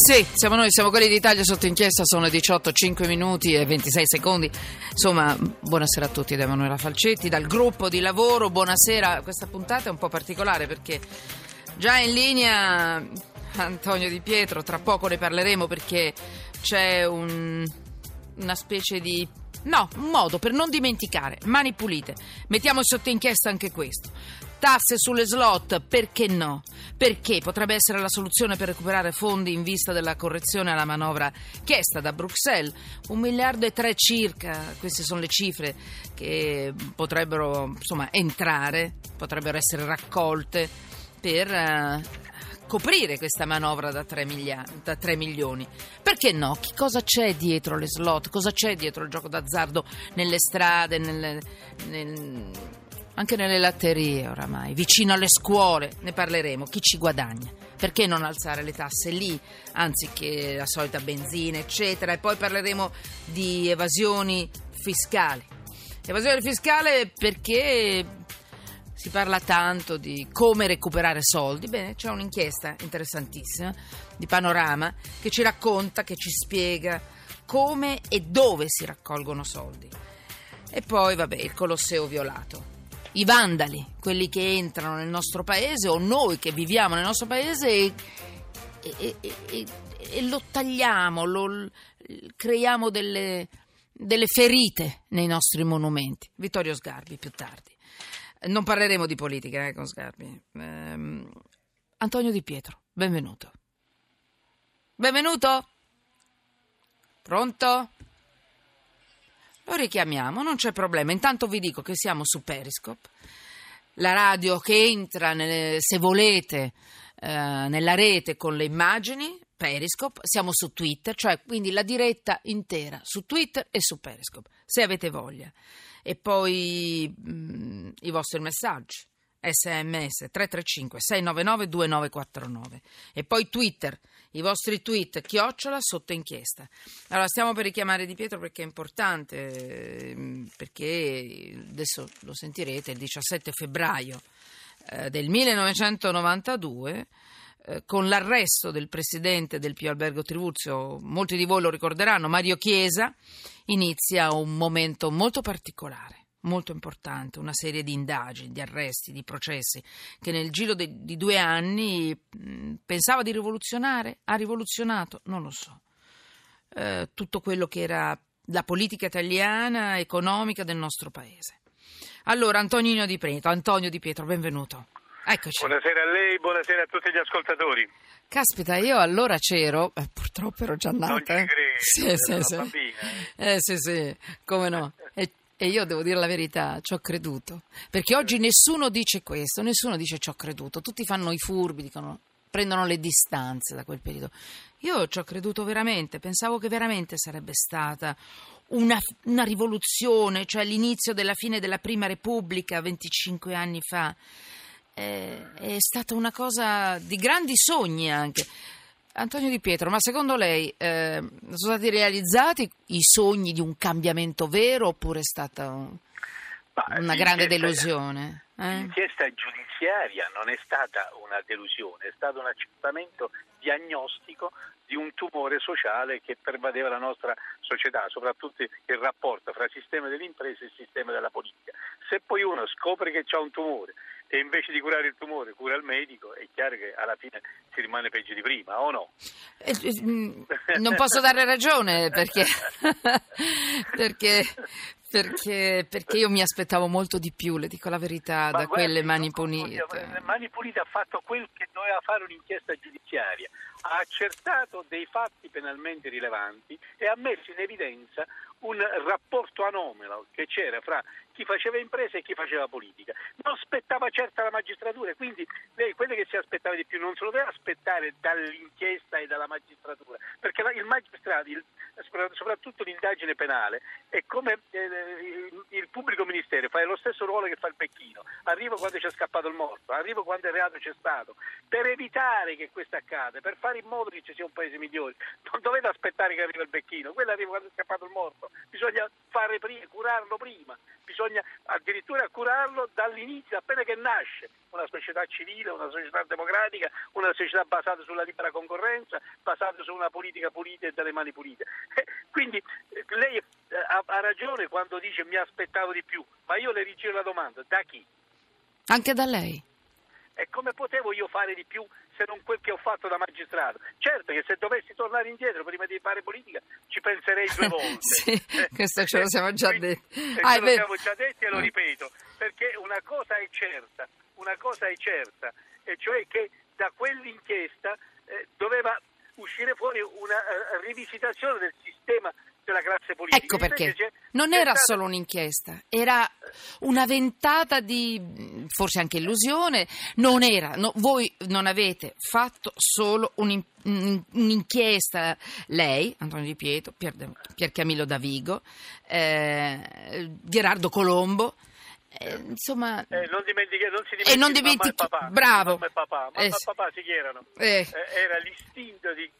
Sì, siamo noi, siamo quelli d'Italia sotto inchiesta, sono 18, 5 minuti e 26 secondi. Insomma, buonasera a tutti da Emanuela Falcetti, dal gruppo di lavoro, buonasera. Questa puntata è un po' particolare perché già in linea Antonio Di Pietro, tra poco ne parleremo perché c'è un, una specie di... No, un modo per non dimenticare, mani pulite. Mettiamo sotto inchiesta anche questo. Tasse sulle slot, perché no? Perché potrebbe essere la soluzione per recuperare fondi in vista della correzione alla manovra chiesta da Bruxelles. Un miliardo e tre circa, queste sono le cifre che potrebbero insomma, entrare, potrebbero essere raccolte per eh, coprire questa manovra da 3, miliardi, da 3 milioni. Perché no? Che cosa c'è dietro le slot? Cosa c'è dietro il gioco d'azzardo nelle strade, nelle, nel anche nelle latterie oramai, vicino alle scuole, ne parleremo, chi ci guadagna. Perché non alzare le tasse lì, anziché la solita benzina, eccetera? E poi parleremo di evasioni fiscali. Evasione fiscale perché si parla tanto di come recuperare soldi. Bene, c'è un'inchiesta interessantissima di Panorama che ci racconta, che ci spiega come e dove si raccolgono soldi. E poi, vabbè, il Colosseo violato i vandali, quelli che entrano nel nostro paese o noi che viviamo nel nostro paese e, e, e, e lo tagliamo, lo, creiamo delle, delle ferite nei nostri monumenti. Vittorio Sgarbi più tardi. Non parleremo di politica eh, con Sgarbi. Eh, Antonio Di Pietro, benvenuto. Benvenuto? Pronto? Lo richiamiamo, non c'è problema. Intanto vi dico che siamo su Periscope, la radio che entra, nelle, se volete, eh, nella rete con le immagini. Periscope, siamo su Twitter, cioè quindi la diretta intera su Twitter e su Periscope, se avete voglia. E poi mh, mm, i vostri messaggi sms 335 699 2949 e poi Twitter, i vostri tweet, chiocciola sotto inchiesta. Allora stiamo per richiamare Di Pietro perché è importante, ehm, perché adesso lo sentirete, il 17 febbraio eh, del 1992 eh, con l'arresto del presidente del Pio Albergo Trivulzio, molti di voi lo ricorderanno, Mario Chiesa, inizia un momento molto particolare molto importante, una serie di indagini, di arresti, di processi che nel giro de, di due anni mh, pensava di rivoluzionare, ha rivoluzionato, non lo so, eh, tutto quello che era la politica italiana, economica del nostro paese. Allora, Antonino Di Pietro, Antonio Di Pietro, benvenuto. Eccoci. Buonasera a lei, buonasera a tutti gli ascoltatori. Caspita, io allora c'ero, eh, purtroppo ero già nata. Non ci credo, sì, sì, sì. Eh sì, sì, come no. E e io devo dire la verità, ci ho creduto. Perché oggi nessuno dice questo, nessuno dice ci ho creduto. Tutti fanno i furbi, dicono, prendono le distanze da quel periodo. Io ci ho creduto veramente, pensavo che veramente sarebbe stata una, una rivoluzione, cioè l'inizio della fine della Prima Repubblica 25 anni fa. Eh, è stata una cosa di grandi sogni anche. Antonio Di Pietro, ma secondo lei eh, sono stati realizzati i sogni di un cambiamento vero oppure è stata un, una grande delusione? Eh? L'inchiesta giudiziaria non è stata una delusione, è stato un accertamento diagnostico di un tumore sociale che pervadeva la nostra società, soprattutto il rapporto fra il sistema delle imprese e il sistema della politica. Se poi uno scopre che c'è un tumore e invece di curare il tumore cura il medico, è chiaro che alla fine si rimane peggio di prima, o no? Eh, eh, mm, non posso dare ragione perché, perché, perché, perché, io mi aspettavo molto di più, le dico la verità, Ma da guardi, quelle mani pulite. Mani pulite ha fatto quel che doveva fare un'inchiesta giudiziaria, ha accertato dei fatti penalmente rilevanti e ha messo in evidenza un rapporto anomalo che c'era fra chi faceva impresa e chi faceva politica. Non aspettava certo la magistratura, quindi lei quello che si aspettava di più non se lo deve aspettare dall'inchiesta e dalla magistratura, perché il magistrato, il, soprattutto l'indagine penale, è come eh, il pubblico ministero, fa lo stesso ruolo che fa il Pecchino, arriva quando c'è scappato il morto, arriva quando il reato c'è stato, per evitare che questo accada, per fare in modo che ci sia un paese migliore, non dovete aspettare che arrivi il Pecchino, quello arriva quando è scappato il morto, bisogna fare prima, curarlo prima, bisogna bisogna addirittura curarlo dall'inizio, appena che nasce, una società civile, una società democratica, una società basata sulla libera concorrenza, basata su una politica pulita e delle mani pulite. Eh, quindi eh, lei eh, ha, ragione quando dice mi aspettavo di più, ma io le rigiro la domanda, da chi? Anche da lei. E come potevo io fare di più non quel che ho fatto da magistrato? Certo che se dovessi tornare indietro prima di fare politica ci penserei due volte. sì, eh, questo ce lo siamo già quindi, detti. Eh, Ah, ce lo vero. siamo già detti e lo ripeto, perché una cosa è certa, una cosa è certa, e cioè che da quell'inchiesta eh, doveva uscire fuori una eh, rivisitazione del sistema della classe politica. Ecco perché non era solo un'inchiesta, era una ventata di forse anche illusione. Non era, no, voi non avete fatto solo un- un'inchiesta, lei, Antonio Di Pietro, Pier, Pier Camillo Davigo, eh, Gerardo Colombo. eh, insomma, Eh, non dimentichi- non si E non dimentichi papà. bravo. Mamma e papà, mamma Eh, e papà si chi erano? Eh. Eh, era l'istinto di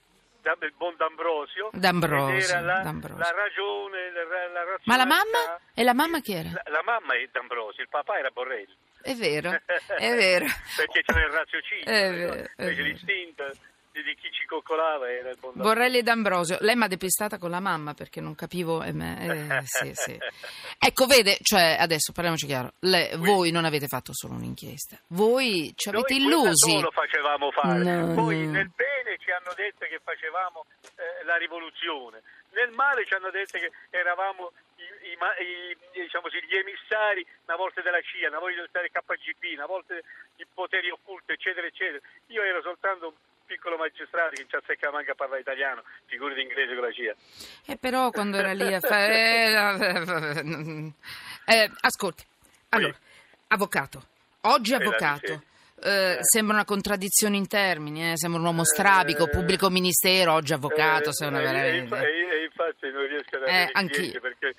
del buon D'Ambrosio, D'Ambrosio, era la, D'Ambrosio. la ragione, la, la- ma la mamma? E la mamma chi era? La, la mamma è D'Ambrosio, il papà era Borrelli. È vero, è vero. Perché c'era il raziocinio, È vero, è invece vero. l'istinto di, chi ci coccolava era il D'Ambrosio. Borrelli D'Ambrosio, lei mi ha depistata con la mamma perché non capivo. eh, eh, sì, sì. Ecco, vede, cioè, adesso parliamoci chiaro: le- voi non avete fatto solo un'inchiesta, voi ci avete Noi illusi. solo facevamo fare. No, Poi no. nel bene ci hanno detto che facevamo eh, la rivoluzione, nel male ci hanno detto che eravamo i, i i- diciamo così, gli emissari una volta della CIA, una volta del KGB, una volta di poteri occulti, eccetera, eccetera. Io ero soltanto un piccolo magistrato che ci azzeccava manco a parlare italiano, figurati inglese con la CIA. Eh, però quando era lì a fare. Eh, ascolti, allora, avvocato, oggi Eh, avvocato. sì. eh, Eh. Sembra una contraddizione in termini, eh, sembra un uomo strabico, Eh, pubblico ministero, oggi avvocato, Eh, sei una eh, veramente. E, e- e infatti non riesco Eh, avere anch'io. clienti perché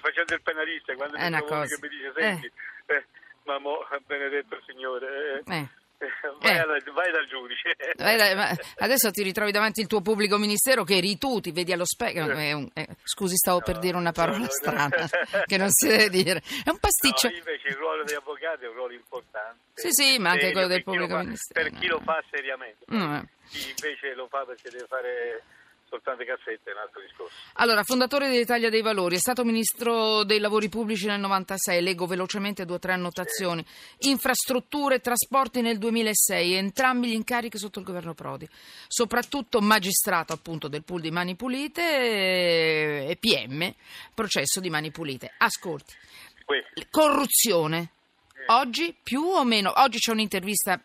facendo il penalista quando È mi una cosa. che mi dice senti, eh, ma mo, benedetto Signore, eh, Eh. vai, Eh. alla- vai dal giudice. Eh, dai, ma adesso ti ritrovi davanti il tuo pubblico ministero che eri tu, ti vedi allo specchio. eh, scusi, stavo per dire una parola no, no. strana che non si deve dire. È un pasticcio. No, invece il ruolo degli avvocati è un ruolo importante. Sì, sì, ma anche quello del pubblico fa- ministero, Per chi no. lo fa seriamente. Eh. Chi invece lo fa perché deve fare soltanto cassette è un altro discorso. Allora, fondatore dell'Italia dei Valori, è stato ministro dei lavori pubblici nel 96, leggo velocemente due o tre annotazioni. Infrastrutture e trasporti nel 2006, entrambi gli incarichi sotto il governo Prodi. Soprattutto magistrato appunto del pool di Mani Pulite e e PM, processo di Mani Pulite. Ascolti, Questo. corruzione. Oggi più o meno? Oggi c'è un'intervista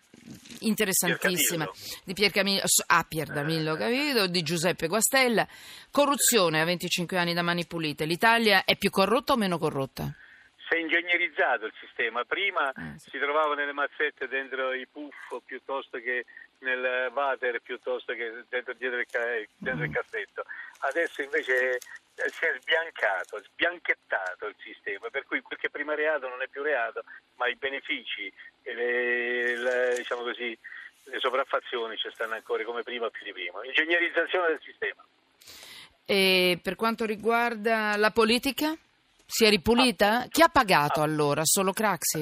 interessantissima di Pier Camillo, a Pier Camillo Capito, di Giuseppe Guastella. Corruzione a 25 anni da mani pulite. L'Italia è più corrotta o meno corrotta? Si è ingegnerizzato il sistema, prima Eh, sì. si trovava nelle mazzette dentro i puff piuttosto che nel water piuttosto che dentro, dietro il, ca- dentro il cassetto. Adesso invece eh, si è sbiancato, sbianchettato il sistema, per cui quel che prima reato non è più reato, ma i benefici le, le- diciamo così, le sopraffazioni ci stanno ancora come prima più di prima. Ingegnerizzazione del sistema. E per quanto riguarda la politica? Si è ripulita? Chi ha pagato allora? Solo Craxi?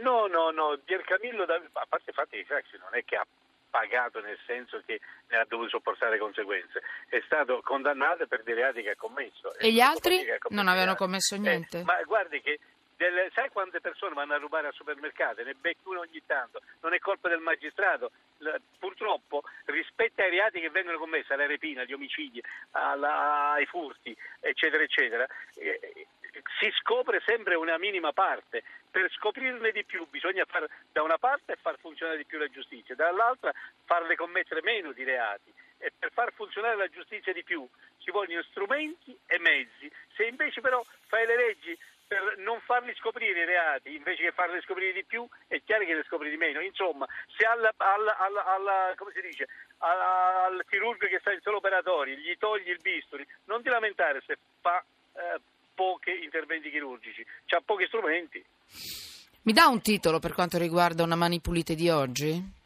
No, no, no, Pier Camillo, da- a parte il fatto che Craxi non è che ha pagato nel senso che ne ha dovuto sopportare conseguenze, è stato condannato per dei reati che ha commesso. E gli altri non avevano reati. commesso Eh, niente? ma guardi che delle- sai quante persone vanno a rubare al supermercato? Ne becchi uno ogni tanto, non è colpa del magistrato. L- purtroppo rispetto ai reati che vengono commessi, alla rapina, agli omicidi, alla- ai furti, eccetera, eccetera, eh, si scopre sempre una minima parte. Per scoprirne di più bisogna far, da una parte far funzionare di più la giustizia, dall'altra farle commettere meno di reati. E per far funzionare la giustizia di più ci vogliono strumenti e mezzi. Se invece però fai le leggi per non farli scoprire i reati invece che farli scoprire di più, è chiaro che ne scopri di meno. Insomma, se alla, alla- alla- dice, al chirurgo che sta in solo operatori gli togli il bisturi, non ti lamentare se fa eh, pochi interventi chirurgici, ha pochi strumenti. Mi dà un titolo per quanto riguarda una mani pulite di oggi?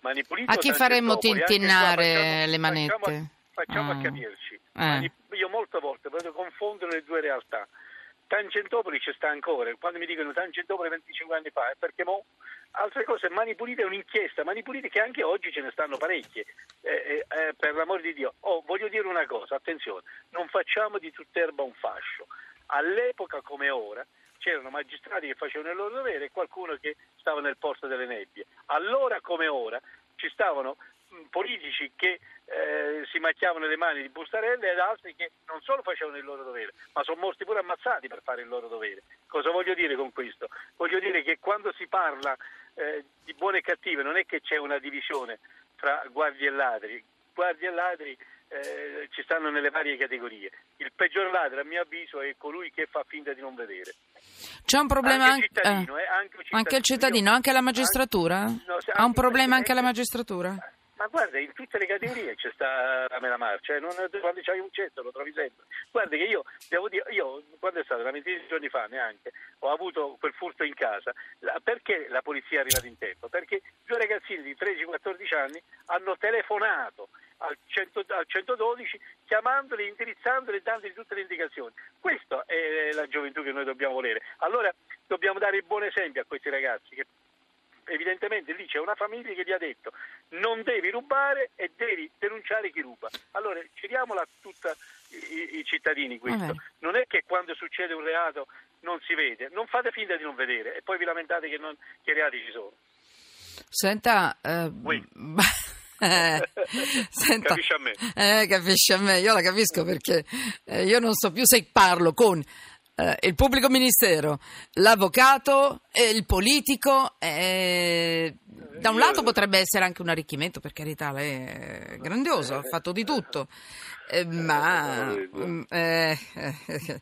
Manipulito A chi faremmo tintinnare le manette? Facciamo, facciamo Ah. a capirci. Eh. Mani- Io molte volte vedo confondere le due realtà. Tangentopoli ci sta ancora, quando mi dicono Tangentopoli 25 anni fa è perché mo altre cose, Mani Pulite è un'inchiesta, Mani Pulite che anche oggi ce ne stanno parecchie, eh, eh, eh per l'amor di Dio. Oh, voglio dire una cosa, attenzione, non facciamo di tutt'erba un fascio. All'epoca come ora c'erano magistrati che facevano il loro dovere e qualcuno che stava nel porto delle nebbie. Allora come ora ci stavano politici che eh, si macchiavano le mani di bustarelle ed altri che non solo facevano il loro dovere, ma sono morti pure ammazzati per fare il loro dovere. Cosa voglio dire con questo? Voglio dire che quando si parla eh, di buone e cattive non è che c'è una divisione tra guardie e ladri. Guardie e ladri eh, ci stanno nelle varie categorie. Il peggior ladro, a mio avviso, è colui che fa finta di non vedere. C'è un problema anche, anche, eh, eh, anche, anche il cittadino, anche la magistratura? No, ha un problema anche la magistratura? Ma guarda, in tutte le categorie c'è sta la mela marcia, eh? non, quando c'hai un cesto lo trovi sempre. Guarda che io, devo dire, io quando è stato, una ventina di giorni fa neanche, ho avuto quel furto in casa. La, perché la polizia è arrivata in tempo? Perché due ragazzini di 13-14 anni hanno telefonato al, 100, al 112 chiamandoli, indirizzandoli e dandogli tutte le indicazioni. Questa è la gioventù che noi dobbiamo volere. Allora dobbiamo dare il buon esempio a questi ragazzi che evidentemente lì c'è una famiglia che gli ha detto non devi rubare e devi denunciare chi ruba. Allora giriamola a tutti i, i, cittadini questo. Non è che quando succede un reato non si vede, non fate finta di non vedere e poi vi lamentate che, non, che reati ci sono. Senta, eh, eh, senta, capisci a me. Eh, capisci a me, io la capisco perché eh, io non so più se parlo con eh, il pubblico ministero, l'avvocato, eh, il politico. Eh, da un lato potrebbe essere anche un arricchimento, per carità, lei è grandioso, ha fatto di tutto. Eh, ma mm, eh,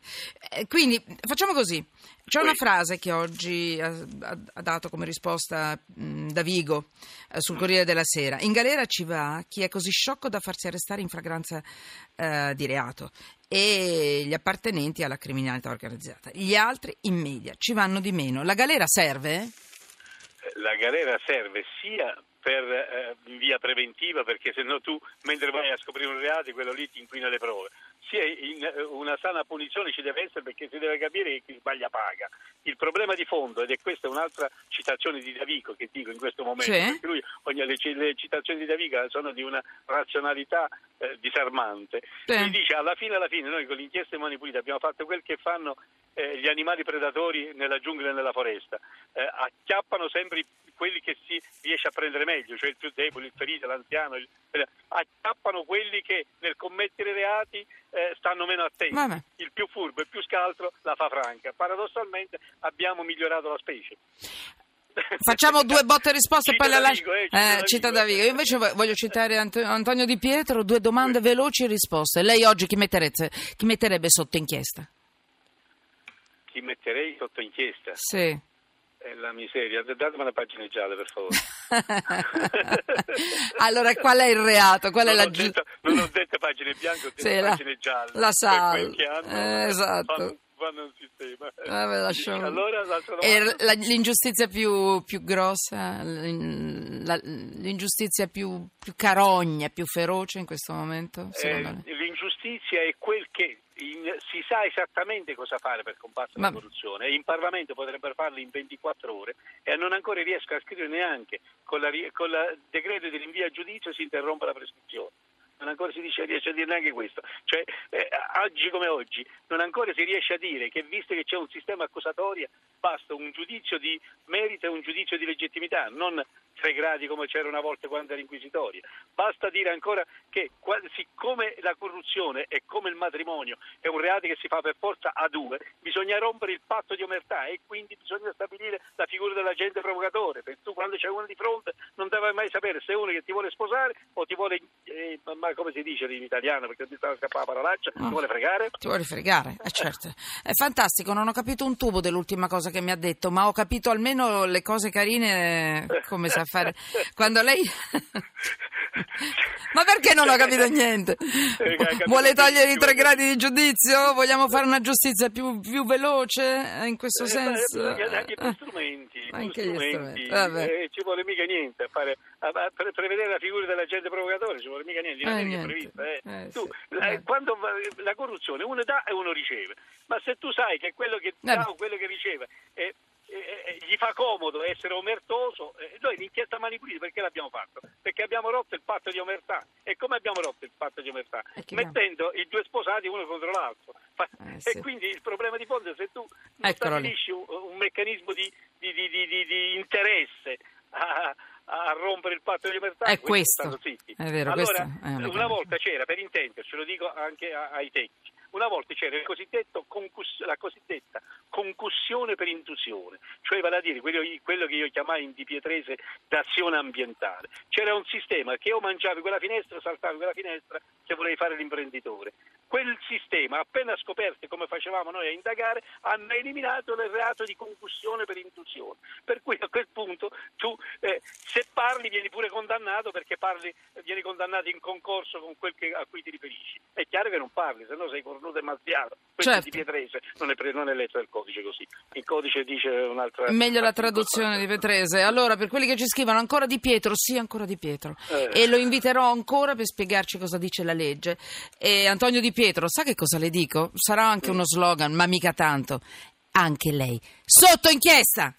eh, quindi facciamo così. C'è una frase che oggi ha, ha dato come risposta mh, mm, Davigo eh, sul Corriere della Sera. In galera ci va chi è così sciocco da farsi arrestare in fragranza eh, di reato e gli appartenenti alla criminalità organizzata. Gli altri in media ci vanno di meno. La galera serve? La galera serve sia per eh, via preventiva perché se no tu mentre vai a scoprire un reato quello lì ti inquina le prove in, eh, una sana punizione ci deve essere perché si deve capire che chi sbaglia paga il problema di fondo ed è questa un'altra citazione di Davico che dico in questo momento sì. perché lui, ogni, le, le, citazioni di Davico sono di una razionalità eh, disarmante sì. lui dice alla fine alla fine noi con l'inchiesta di Mani Pulite abbiamo fatto quel che fanno eh, gli animali predatori nella giungla e nella foresta eh, acchiappano sempre quelli che si riesce a prendere meglio, cioè il più debole, il ferito, l'anziano, il... acchiappano quelli che nel commettere reati eh, stanno meno attenti. Vabbè. Il più furbo, il più scaltro la fa franca. Paradossalmente abbiamo migliorato la specie. Facciamo due botte e risposte e poi la lascio. Eh, eh, cita Davigo. Io invece voglio citare Antonio Di Pietro, due domande veloci e risposte. Lei oggi chi, chi metterebbe sotto inchiesta? Chi metterei sotto inchiesta? Sì. È la miseria, datemi una pagina gialla per favore. allora qual è il reato? Qual non, è ho la gi- detto, non ho detto pagine bianche, ho detto sì, pagine gialle. La sa. Eh, esatto. Fanno, fanno un sistema. Vabbè, lasciamo... allora, la, l'ingiustizia più, più grossa, la, l'ingiustizia più, più, carogna, più feroce in questo momento? Eh, l'ingiustizia è quel che in, si sa esattamente cosa fare per combattere Ma... la corruzione e in Parlamento potrebbero farlo in 24 ore e non ancora riesco a scrivere neanche con il decreto di rinvio a giudizio si interrompe la prescrizione ancora si dice, riesce a dire neanche questo. Cioè, eh, oggi come oggi, non ancora si riesce a dire che visto che c'è un sistema accusatorio, basta un giudizio di merito e un giudizio di legittimità, non tre gradi come c'era una volta quando era inquisitoria. Basta dire ancora che siccome la corruzione è come il matrimonio, è un reato che si fa per forza a due, bisogna rompere il patto di omertà e quindi bisogna stabilire la figura dell'agente provocatore, perché tu quando c'è uno di fronte non devi mai sapere se è uno che ti vuole sposare o ti vuole eh, ma come si dice in italiano perché ti stava scappando la parolaccia, oh. ti vuole fregare? Ti vuole fregare, eh, certo. È fantastico, non ho capito un tubo dell'ultima cosa che mi ha detto, ma ho capito almeno le cose carine come sa fare. Quando lei... Ma perché non ho capito niente? Vuole togliere i tre gradi di giudizio? Vogliamo fare una giustizia più, più veloce in questo eh, senso? Più strumenti Anche più gli strumenti, strumenti, vabbè. eh, ci vuole mica niente a fare, a, a- per prevedere la figura dell'agente provocatore, ci vuole mica niente, Eh, è niente. prevista. eh. Eh, Tu, sì, la, eh. quando la corruzione uno dà e uno riceve, ma se tu sai che quello che dà o quello che riceve eh, eh, eh, gli fa comodo essere omertoso, eh, noi l'inchiesta Mani Pulite perché l'abbiamo fatto? Perché abbiamo rotto il patto di omertà. E come abbiamo rotto il patto di omertà? E chi Mettendo i due sposati uno contro l'altro. Eh, sì. E quindi il problema di fondo è se tu non Eccolo stabilisci un, un meccanismo di, di- di- di- interesse a, a rompere il patto di omertà, È questo. È vero, allora, è una volta c'era, per intenderci, lo dico anche ai tecnici, una volta c'era il cosiddetto concus- la cosiddetta concussione per intusione, cioè vale a dire quello, quello che io chiamai in Di Pietrese d'azione ambientale. C'era un sistema che o mangiavi quella finestra o saltavi quella finestra che volevi fare l'imprenditore. Quel sistema, appena scoperto come facevamo noi a indagare, hanno eliminato il reato di concussione per intusione. Per cui a quel punto tu eh, se parli vieni pure condannato perché parli, vieni condannato in concorso con quel che- a cui ti riferisci. È chiaro che non parli, se no sei cornuto e mazziato. Questo Certo. è di Pietrese, non è, pre- non è letto il codice così. Il codice dice un'altra... Meglio la traduzione di Petrese. Allora, per quelli che ci scrivono ancora di Pietro, sì, ancora di Pietro. Eh. E lo inviterò ancora per spiegarci cosa dice la legge. E Antonio Di Pietro, sa che cosa le dico? Sarà anche uno slogan, ma mica tanto. Anche lei. Sotto inchiesta!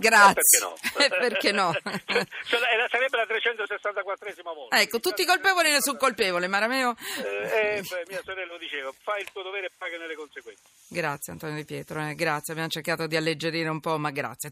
Grazie. Eh, perché no? perché no? Cioè, sarebbe la 364esima volta. ecco, tutti colpevoli e nessun colpevole, Marameo. Eh, eh, beh, mia sorella lo diceva, fai il tuo dovere e pagane le conseguenze. Grazie Antonio Di Pietro, eh, grazie, abbiamo cercato di alleggerire un po', ma grazie.